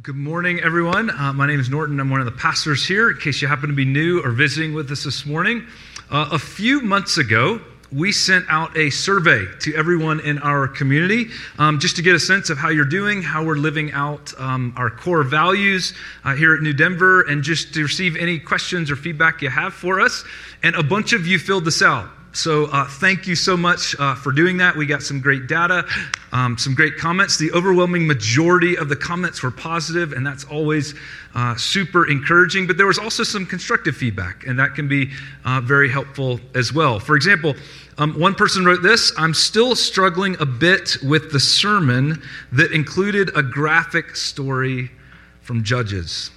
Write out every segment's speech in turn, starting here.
Good morning, everyone. Uh, my name is Norton. I'm one of the pastors here, in case you happen to be new or visiting with us this morning. Uh, a few months ago, we sent out a survey to everyone in our community um, just to get a sense of how you're doing, how we're living out um, our core values uh, here at New Denver, and just to receive any questions or feedback you have for us. And a bunch of you filled this out. So, uh, thank you so much uh, for doing that. We got some great data, um, some great comments. The overwhelming majority of the comments were positive, and that's always uh, super encouraging. But there was also some constructive feedback, and that can be uh, very helpful as well. For example, um, one person wrote this I'm still struggling a bit with the sermon that included a graphic story from Judges.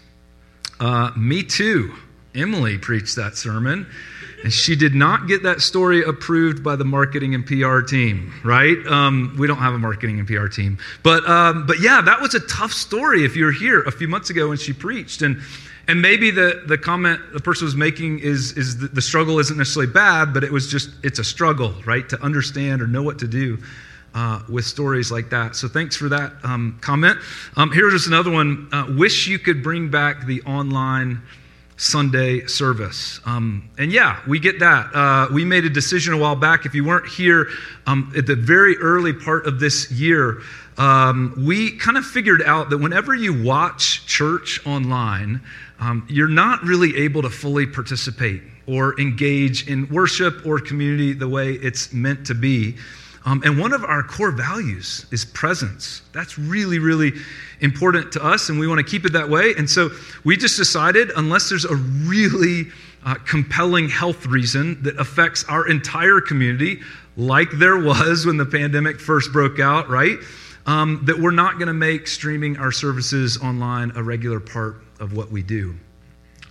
Uh, me too. Emily preached that sermon. And she did not get that story approved by the marketing and PR team, right? Um, we don't have a marketing and PR team. But, um, but yeah, that was a tough story if you were here a few months ago when she preached. And, and maybe the, the comment the person was making is, is the, the struggle isn't necessarily bad, but it was just, it's a struggle, right? To understand or know what to do. Uh, with stories like that. So thanks for that um, comment. Um, here's just another one. Uh, wish you could bring back the online Sunday service. Um, and yeah, we get that. Uh, we made a decision a while back. If you weren't here um, at the very early part of this year, um, we kind of figured out that whenever you watch church online, um, you're not really able to fully participate or engage in worship or community the way it's meant to be. Um, and one of our core values is presence. That's really, really important to us, and we want to keep it that way. And so we just decided, unless there's a really uh, compelling health reason that affects our entire community, like there was when the pandemic first broke out, right? Um, that we're not going to make streaming our services online a regular part of what we do.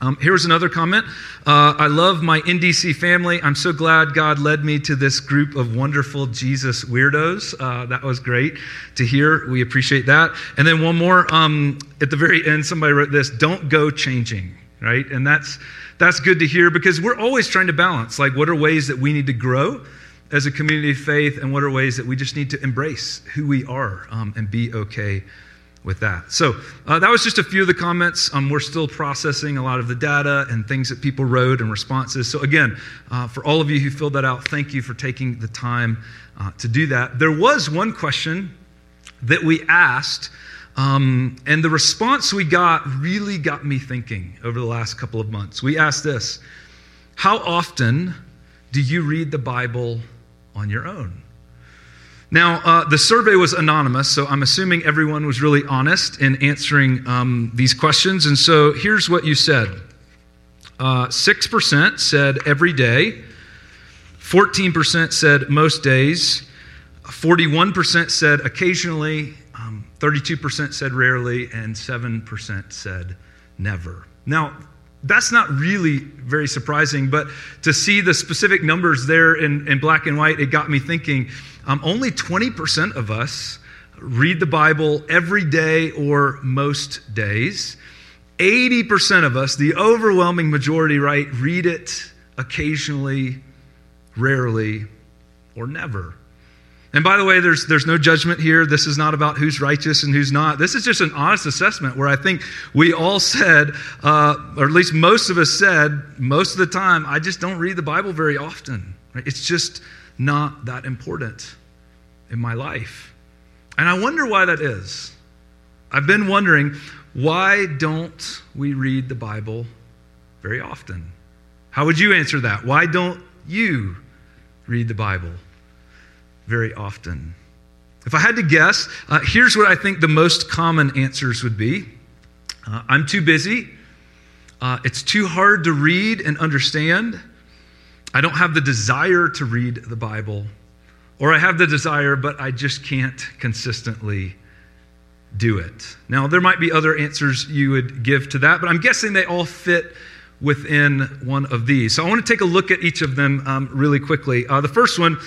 Um, here's another comment. Uh, I love my NDC family. I'm so glad God led me to this group of wonderful Jesus weirdos. Uh, that was great to hear. We appreciate that. And then one more um, at the very end, somebody wrote this Don't go changing, right? And that's, that's good to hear because we're always trying to balance like, what are ways that we need to grow as a community of faith, and what are ways that we just need to embrace who we are um, and be okay with that. So uh, that was just a few of the comments. Um, we're still processing a lot of the data and things that people wrote and responses. So again, uh, for all of you who filled that out, thank you for taking the time uh, to do that. There was one question that we asked, um, and the response we got really got me thinking over the last couple of months. We asked this How often do you read the Bible on your own? Now, uh, the survey was anonymous, so I'm assuming everyone was really honest in answering um, these questions. And so here's what you said uh, 6% said every day, 14% said most days, 41% said occasionally, um, 32% said rarely, and 7% said never. Now, that's not really very surprising, but to see the specific numbers there in, in black and white, it got me thinking um, only 20% of us read the Bible every day or most days. 80% of us, the overwhelming majority, right, read it occasionally, rarely, or never. And by the way, there's, there's no judgment here. This is not about who's righteous and who's not. This is just an honest assessment where I think we all said, uh, or at least most of us said, most of the time, I just don't read the Bible very often. Right? It's just not that important in my life. And I wonder why that is. I've been wondering, why don't we read the Bible very often? How would you answer that? Why don't you read the Bible? Very often. If I had to guess, uh, here's what I think the most common answers would be uh, I'm too busy. Uh, it's too hard to read and understand. I don't have the desire to read the Bible. Or I have the desire, but I just can't consistently do it. Now, there might be other answers you would give to that, but I'm guessing they all fit within one of these. So I want to take a look at each of them um, really quickly. Uh, the first one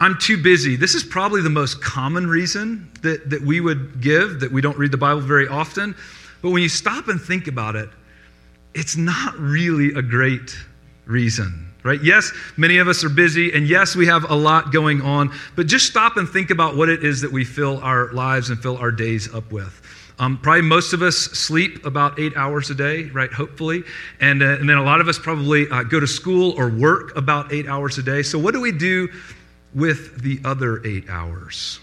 I'm too busy. This is probably the most common reason that, that we would give, that we don't read the Bible very often. But when you stop and think about it, it's not really a great reason, right? Yes, many of us are busy, and yes, we have a lot going on, but just stop and think about what it is that we fill our lives and fill our days up with. Um, probably most of us sleep about eight hours a day, right? Hopefully. And, uh, and then a lot of us probably uh, go to school or work about eight hours a day. So, what do we do with the other eight hours?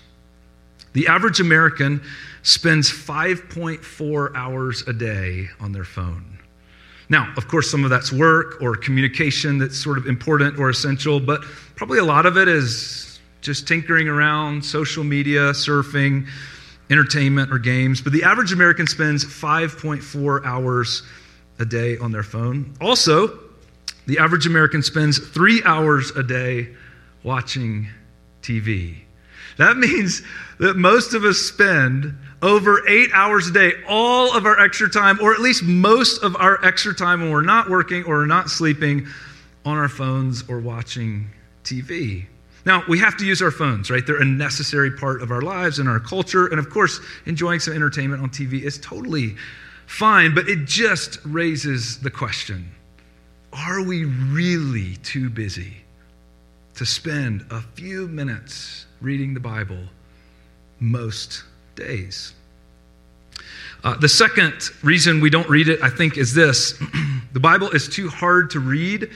The average American spends 5.4 hours a day on their phone. Now, of course, some of that's work or communication that's sort of important or essential, but probably a lot of it is just tinkering around, social media, surfing, entertainment, or games. But the average American spends 5.4 hours a day on their phone. Also, the average American spends three hours a day watching TV. That means that most of us spend over eight hours a day, all of our extra time, or at least most of our extra time when we're not working or not sleeping, on our phones or watching TV. Now, we have to use our phones, right? They're a necessary part of our lives and our culture. And of course, enjoying some entertainment on TV is totally fine, but it just raises the question are we really too busy to spend a few minutes reading the Bible most days. Uh, the second reason we don't read it, I think, is this the Bible is too hard to read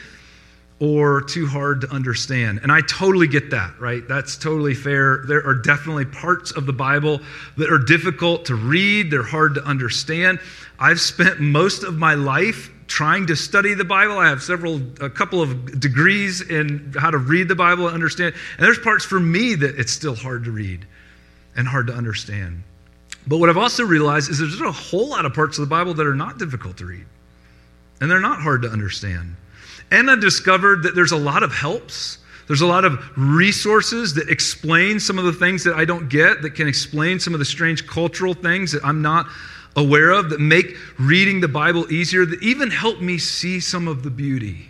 or too hard to understand. And I totally get that, right? That's totally fair. There are definitely parts of the Bible that are difficult to read, they're hard to understand. I've spent most of my life trying to study the Bible. I have several, a couple of degrees in how to read the Bible and understand. And there's parts for me that it's still hard to read and hard to understand. But what I've also realized is there's a whole lot of parts of the Bible that are not difficult to read, and they're not hard to understand. And I discovered that there's a lot of helps. There's a lot of resources that explain some of the things that I don't get, that can explain some of the strange cultural things that I'm not aware of, that make reading the Bible easier, that even help me see some of the beauty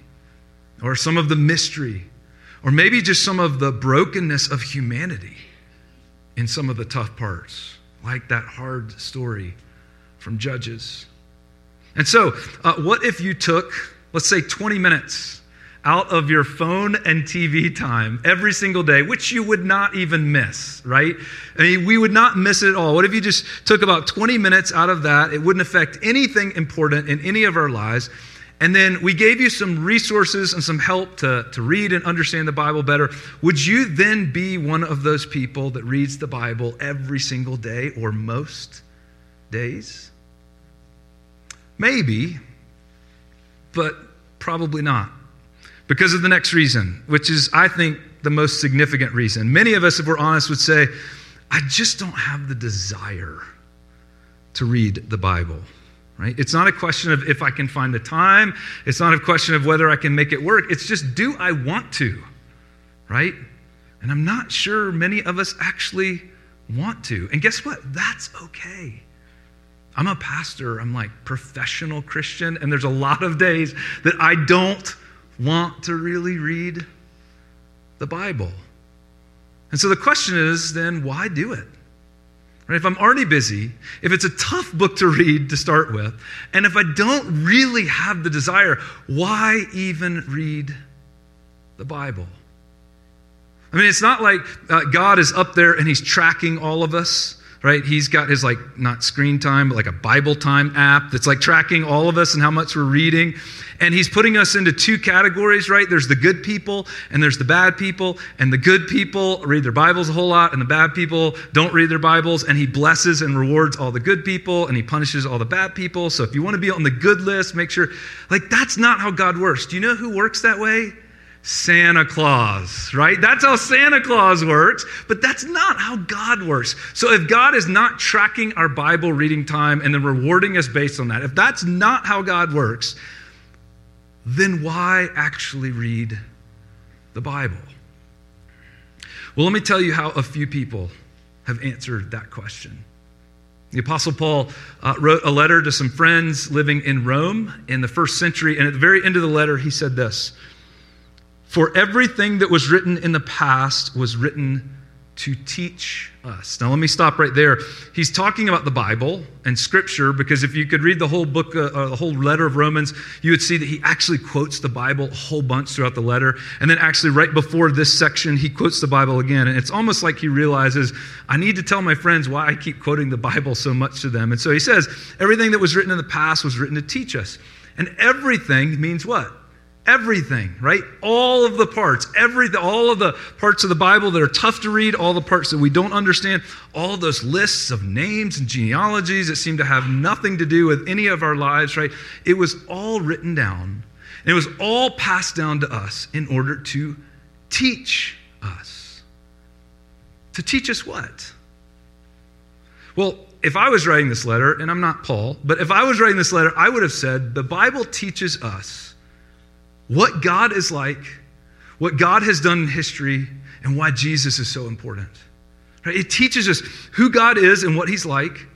or some of the mystery or maybe just some of the brokenness of humanity in some of the tough parts, like that hard story from Judges. And so, uh, what if you took, let's say, 20 minutes out of your phone and TV time every single day, which you would not even miss, right? I mean, we would not miss it at all. What if you just took about 20 minutes out of that? It wouldn't affect anything important in any of our lives. And then we gave you some resources and some help to, to read and understand the Bible better. Would you then be one of those people that reads the Bible every single day or most days? Maybe, but probably not. Because of the next reason, which is, I think, the most significant reason. Many of us, if we're honest, would say, I just don't have the desire to read the Bible right? It's not a question of if I can find the time. It's not a question of whether I can make it work. It's just, do I want to, right? And I'm not sure many of us actually want to. And guess what? That's okay. I'm a pastor, I'm like professional Christian, and there's a lot of days that I don't want to really read the Bible. And so the question is then, why do it? Right? If I'm already busy, if it's a tough book to read to start with, and if I don't really have the desire, why even read the Bible? I mean, it's not like uh, God is up there and he's tracking all of us right? He's got his like not screen time, but like a Bible time app that's like tracking all of us and how much we're reading. And he's putting us into two categories, right? There's the good people and there's the bad people. And the good people read their Bibles a whole lot, and the bad people don't read their Bibles. And he blesses and rewards all the good people, and he punishes all the bad people. So if you want to be on the good list, make sure, like, that's not how God works. Do you know who works that way? Santa Claus, right? That's how Santa Claus works, but that's not how God works. So if God is not tracking our Bible reading time and then rewarding us based on that, if that's not how God works, then why actually read the Bible? Well, let me tell you how a few people have answered that question. The Apostle Paul uh, wrote a letter to some friends living in Rome in the first century, and at the very end of the letter, he said this for everything that was written in the past was written to teach us. Now, let me stop right there. He's talking about the Bible and Scripture because if you could read the whole book, uh, uh, the whole letter of Romans, you would see that he actually quotes the Bible a whole bunch throughout the letter. And then, actually, right before this section, he quotes the Bible again. And it's almost like he realizes, I need to tell my friends why I keep quoting the Bible so much to them. And so he says, everything that was written in the past was written to teach us. And everything means what? Everything, right? All of the parts, every, all of the parts of the Bible that are tough to read, all the parts that we don't understand, all those lists of names and genealogies that seem to have nothing to do with any of our lives, right? It was all written down. And it was all passed down to us in order to teach us. To teach us what? Well, if I was writing this letter, and I'm not Paul, but if I was writing this letter, I would have said the Bible teaches us what God is like, what God has done in history, and why Jesus is so important. Right? It teaches us who God is and what He's like.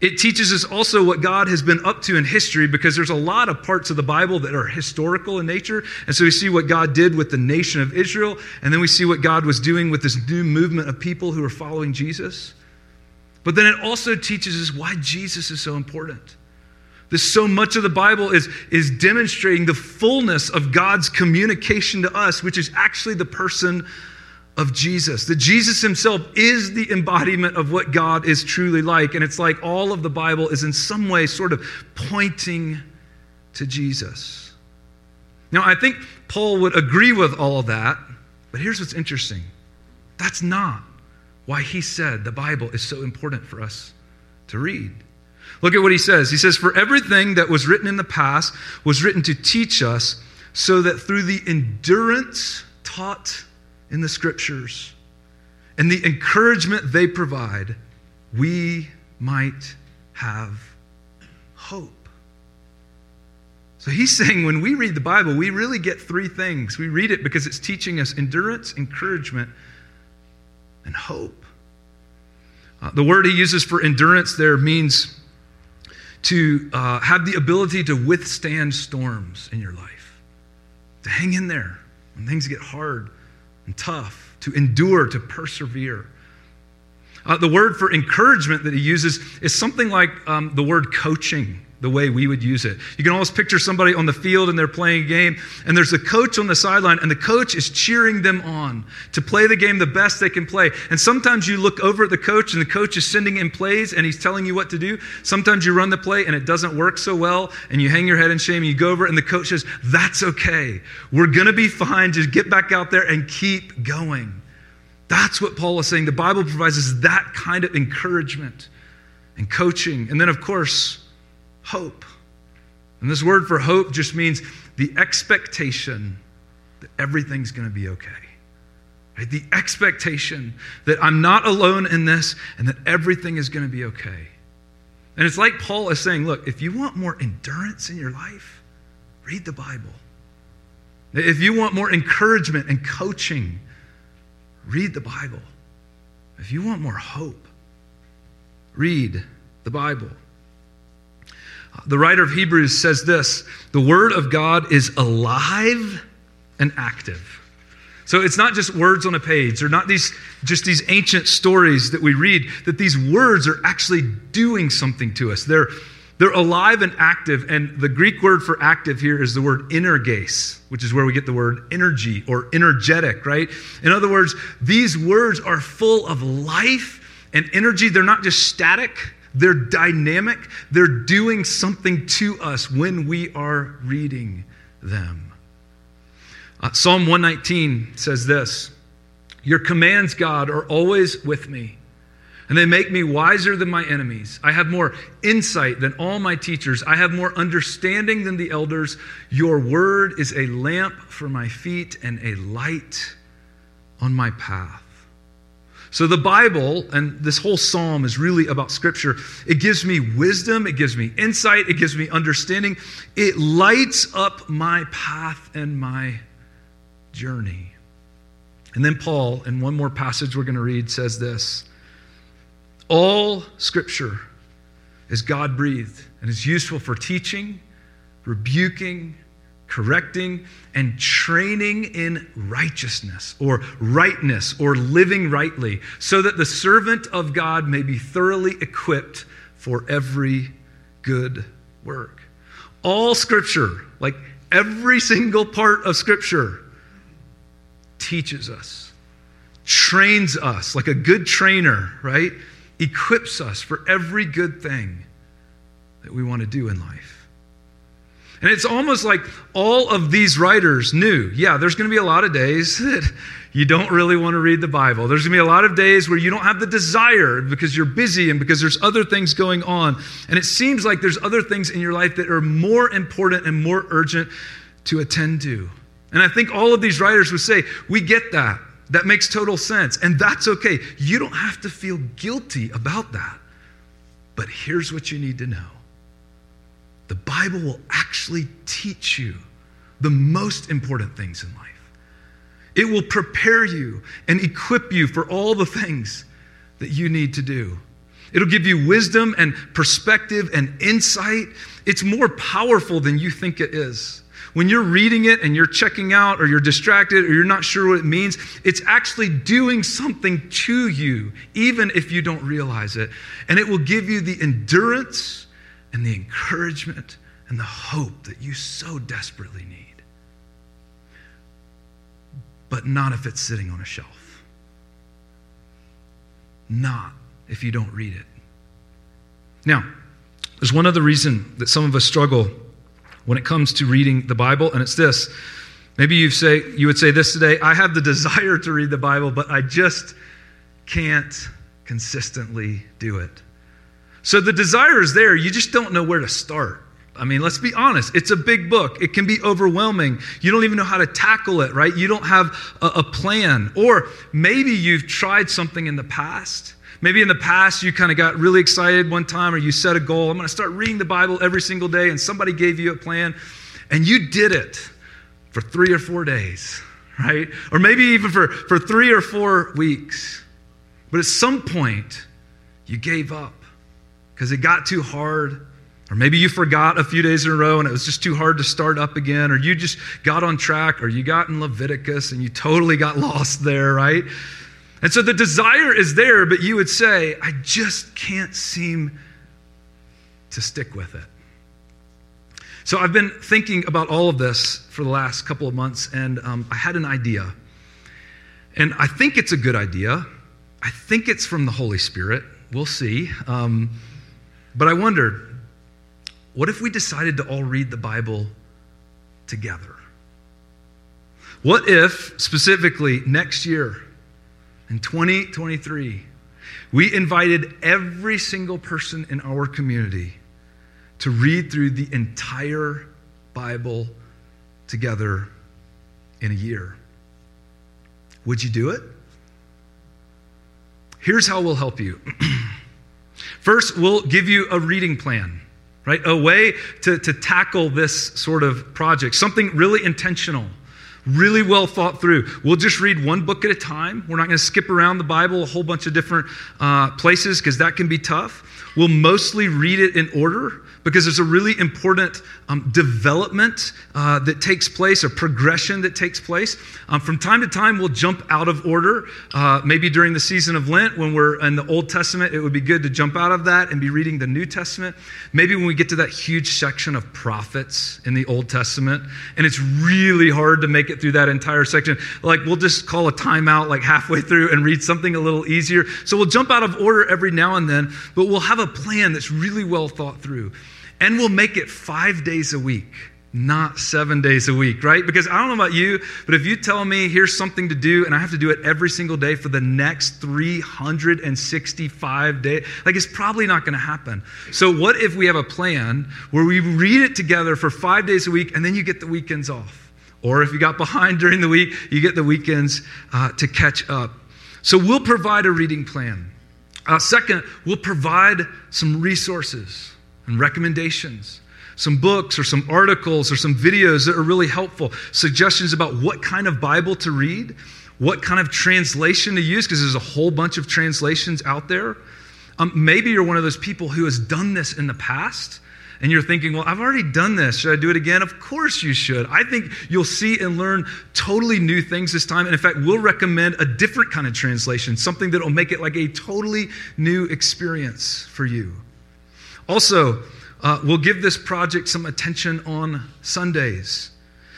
It teaches us also what God has been up to in history because there's a lot of parts of the Bible that are historical in nature. And so we see what God did with the nation of Israel, and then we see what God was doing with this new movement of people who are following Jesus. But then it also teaches us why Jesus is so important. This so much of the Bible is, is demonstrating the fullness of God's communication to us, which is actually the person of Jesus. That Jesus himself is the embodiment of what God is truly like. And it's like all of the Bible is in some way sort of pointing to Jesus. Now, I think Paul would agree with all of that, but here's what's interesting that's not why he said the Bible is so important for us to read. Look at what he says. He says, For everything that was written in the past was written to teach us, so that through the endurance taught in the scriptures and the encouragement they provide, we might have hope. So he's saying when we read the Bible, we really get three things. We read it because it's teaching us endurance, encouragement, and hope. Uh, the word he uses for endurance there means to uh, have the ability to withstand storms in your life, to hang in there when things get hard and tough, to endure, to persevere. Uh, the word for encouragement that he uses is something like um, the word coaching the way we would use it. You can almost picture somebody on the field and they're playing a game, and there's a coach on the sideline, and the coach is cheering them on to play the game the best they can play. And sometimes you look over at the coach, and the coach is sending in plays and he's telling you what to do. Sometimes you run the play and it doesn't work so well, and you hang your head in shame, and you go over, and the coach says, That's okay. We're going to be fine. Just get back out there and keep going. That's what Paul is saying. The Bible provides us that kind of encouragement and coaching. And then, of course, hope. And this word for hope just means the expectation that everything's going to be okay. Right? The expectation that I'm not alone in this and that everything is going to be okay. And it's like Paul is saying, look, if you want more endurance in your life, read the Bible. If you want more encouragement and coaching, read the Bible. If you want more hope, read the Bible. The writer of Hebrews says this the Word of God is alive and active. So it's not just words on a page. They're not these just these ancient stories that we read, that these words are actually doing something to us. They're they're alive and active, and the Greek word for active here is the word energes, which is where we get the word energy or energetic, right? In other words, these words are full of life and energy. They're not just static, they're dynamic. They're doing something to us when we are reading them. Uh, Psalm 119 says this Your commands, God, are always with me, and they make me wiser than my enemies. I have more insight than all my teachers, I have more understanding than the elders. Your word is a lamp for my feet and a light on my path. So, the Bible and this whole psalm is really about Scripture. It gives me wisdom, it gives me insight, it gives me understanding. It lights up my path and my journey. And then, Paul, in one more passage we're going to read, says this All Scripture is God breathed and is useful for teaching, rebuking, correcting, and training in righteousness or rightness or living rightly, so that the servant of God may be thoroughly equipped for every good work. All scripture, like every single part of scripture, teaches us, trains us like a good trainer, right? Equips us for every good thing that we want to do in life. And it's almost like all of these writers knew yeah, there's going to be a lot of days that you don't really want to read the Bible. There's going to be a lot of days where you don't have the desire because you're busy and because there's other things going on. And it seems like there's other things in your life that are more important and more urgent to attend to. And I think all of these writers would say, we get that. That makes total sense. And that's okay. You don't have to feel guilty about that. But here's what you need to know the Bible will actually teach you the most important things in life. It will prepare you and equip you for all the things that you need to do. It'll give you wisdom and perspective and insight. It's more powerful than you think it is. When you're reading it and you're checking out or you're distracted or you're not sure what it means, it's actually doing something to you, even if you don't realize it. And it will give you the endurance and the encouragement and the hope that you so desperately need. But not if it's sitting on a shelf. Not if you don't read it. Now, there's one other reason that some of us struggle when it comes to reading the Bible, and it's this. Maybe you say you would say this today, I have the desire to read the Bible, but I just can't consistently do it. So the desire is there, you just don't know where to start. I mean, let's be honest. It's a big book. It can be overwhelming. You don't even know how to tackle it, right? You don't have a, a, plan. Or maybe you've tried something in the past. Maybe in the past you kind of got really excited one time or you set a goal. I'm going to start reading the Bible every single day, and somebody gave you a plan, and you did it for three or four days, right? Or maybe even for, for three or four weeks. But at some point, you gave up because it got too hard. Or maybe you forgot a few days in a row and it was just too hard to start up again. Or you just got on track, or you got in Leviticus and you totally got lost there, right? And so the desire is there, but you would say, I just can't seem to stick with it. So I've been thinking about all of this for the last couple of months, and um, I had an idea. And I think it's a good idea. I think it's from the Holy Spirit. We'll see. Um, but I wonder what if we decided to all read the Bible together? What if, specifically, next year, in 2023, we invited every single person in our community to read through the entire Bible together in a year? Would you do it? Here's how we'll help you. First, we'll give you a reading plan, right? A way to, to tackle this sort of project, something really intentional, really well thought through. We'll just read one book at a time. We're not going to skip around the Bible a whole bunch of different uh, places because that can be tough. We'll mostly read it in order because there's a really important um, development uh, that takes place, a progression that takes place. Um, from time to time, we'll jump out of order. Uh, maybe during the season of Lent, when we're in the Old Testament, it would be good to jump out of that and be reading the New Testament. Maybe when we get to that huge section of prophets in the Old Testament, and it's really hard to make it through that entire section, like we'll just call a timeout like halfway through and read something a little easier. So we'll jump out of order every now and then, but we'll have a plan that's really well thought through. And we'll make it five days a week, not seven days a week, right? Because I don't know about you, but if you tell me here's something to do and I have to do it every single day for the next 365 days, like it's probably not going to happen. So, what if we have a plan where we read it together for five days a week and then you get the weekends off? Or if you got behind during the week, you get the weekends uh, to catch up. So, we'll provide a reading plan. Uh, second, we'll provide some resources and recommendations, some books or some articles or some videos that are really helpful, suggestions about what kind of Bible to read, what kind of translation to use, because there's a whole bunch of translations out there. Um, maybe you're one of those people who has done this in the past and you're thinking, well, I've already done this. Should I do it again? Of course you should. I think you'll see and learn totally new things this time. And in fact, we'll recommend a different kind of translation, something that will make it like a totally new experience for you. Also, uh, we'll give this project some attention on Sundays.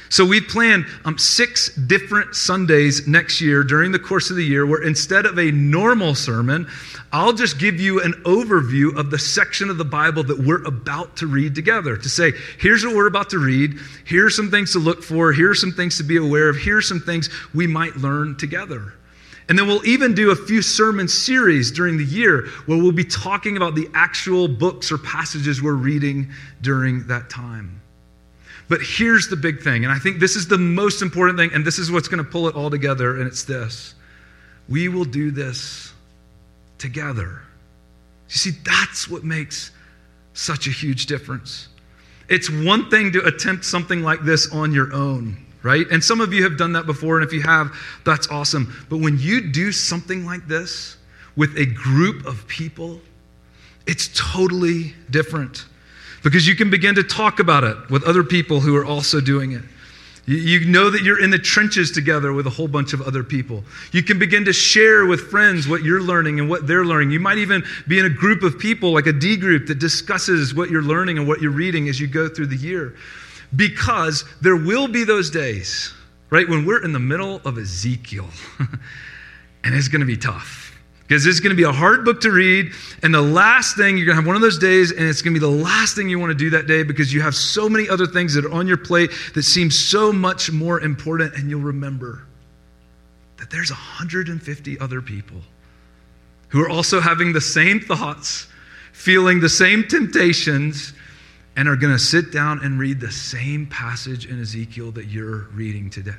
So we plan um, six different Sundays next year during the course of the year where instead of a normal sermon, I'll just give you an overview of the section of the Bible that we're about to read together. To say, here's what we're about to read, here's some things to look for, here's some things to be aware of, here's some things we might learn together. And then we'll even do a few sermon series during the year where we'll be talking about the actual books or passages we're reading during that time. But here's the big thing, and I think this is the most important thing, and this is what's going to pull it all together, and it's this. We will do this together. You see, that's what makes such a huge difference. It's one thing to attempt something like this on your own, right? And some of you have done that before, and if you have, that's awesome. But when you do something like this with a group of people, it's totally different because you can begin to talk about it with other people who are also doing it. You know that you're in the trenches together with a whole bunch of other people. You can begin to share with friends what you're learning and what they're learning. You might even be in a group of people, like a D group, that discusses what you're learning and what you're reading as you go through the year. Because there will be those days, right, when we're in the middle of Ezekiel, and it's going to be tough because this is going to be a hard book to read. And the last thing, you're going to have one of those days, and it's going to be the last thing you want to do that day because you have so many other things that are on your plate that seem so much more important. And you'll remember that there's 150 other people who are also having the same thoughts, feeling the same temptations, and are going to sit down and read the same passage in Ezekiel that you're reading today.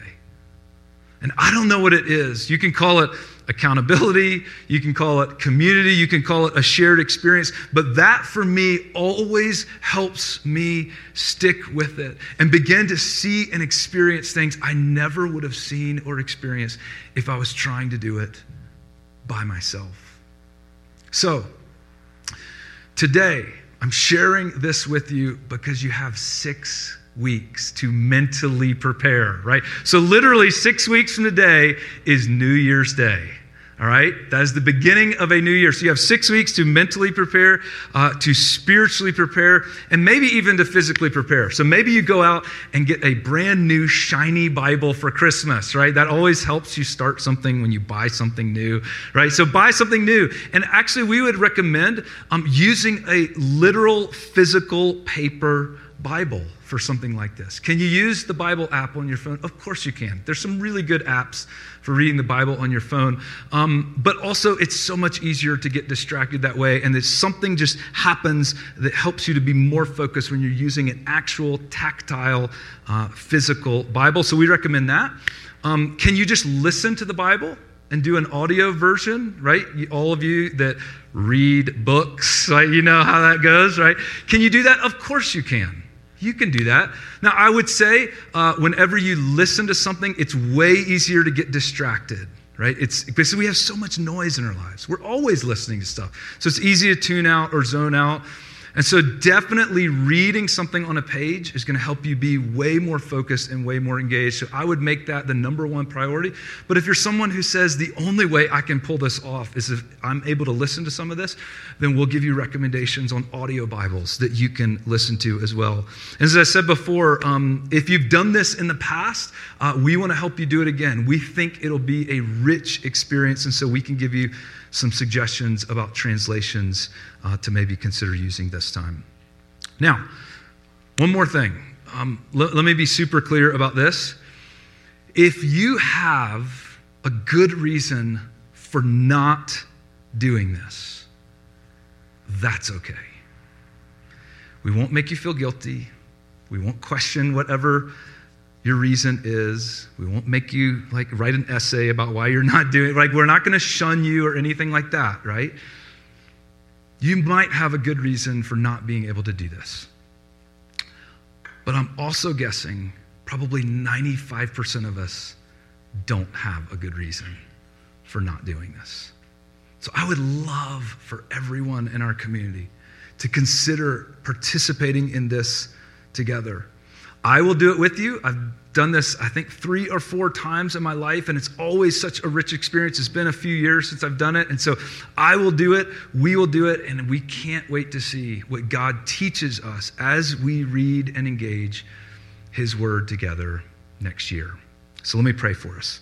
And I don't know what it is. You can call it accountability, you can call it community, you can call it a shared experience, but that for me always helps me stick with it and begin to see and experience things I never would have seen or experienced if I was trying to do it by myself. So, today, I'm sharing this with you because you have six weeks to mentally prepare, right? So, literally, six weeks from today is New Year's Day. All right? That is the beginning of a new year. So you have six weeks to mentally prepare, uh, to spiritually prepare, and maybe even to physically prepare. So maybe you go out and get a brand new, shiny Bible for Christmas, right? That always helps you start something when you buy something new, right? So buy something new. And actually, we would recommend um, using a literal physical paper Bible for something like this. Can you use the Bible app on your phone? Of course you can. There's some really good apps for reading the Bible on your phone. Um, but also, it's so much easier to get distracted that way. And that something just happens that helps you to be more focused when you're using an actual tactile, uh, physical Bible. So we recommend that. Um, can you just listen to the Bible? and do an audio version, right? All of you that read books, right? You know how that goes, right? Can you do that? Of course you can. You can do that. Now, I would say uh, whenever you listen to something, it's way easier to get distracted, right? It's because we have so much noise in our lives. We're always listening to stuff. So it's easy to tune out or zone out. And so, definitely reading something on a page is going to help you be way more focused and way more engaged. So, I would make that the number one priority. But if you're someone who says the only way I can pull this off is if I'm able to listen to some of this, then we'll give you recommendations on audio Bibles that you can listen to as well. And as I said before, um, if you've done this in the past, uh, we want to help you do it again. We think it'll be a rich experience, and so we can give you some suggestions about translations uh, to maybe consider using this time. Now, one more thing. Um, let, let me be super clear about this. If you have a good reason for not doing this, that's okay. We won't make you feel guilty. We won't question whatever your reason is. We won't make you like write an essay about why you're not doing it. Like we're not going to shun you or anything like that, right? You might have a good reason for not being able to do this. But I'm also guessing probably 95% of us don't have a good reason for not doing this. So I would love for everyone in our community to consider participating in this together. I will do it with you. I've done this, I think, three or four times in my life, and it's always such a rich experience. It's been a few years since I've done it, and so I will do it, we will do it, and we can't wait to see what God teaches us as we read and engage His Word together next year. So let me pray for us.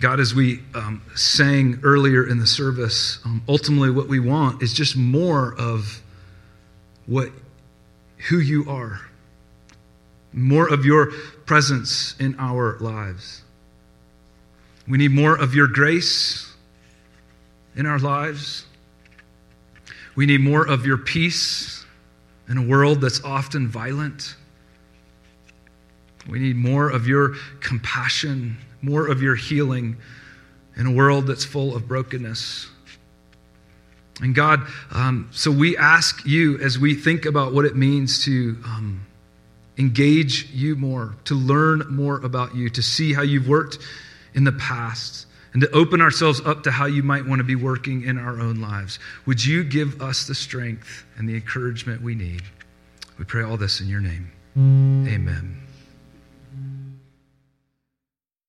God, as we um, sang earlier in the service, um, ultimately what we want is just more of what who you are, more of your presence in our lives. We need more of your grace in our lives. We need more of your peace in a world that's often violent. We need more of your compassion more of your healing in a world that's full of brokenness. And God, um, so we ask you as we think about what it means to um, engage you more, to learn more about you, to see how you've worked in the past, and to open ourselves up to how you might want to be working in our own lives. Would you give us the strength and the encouragement we need? We pray all this in your name. Amen.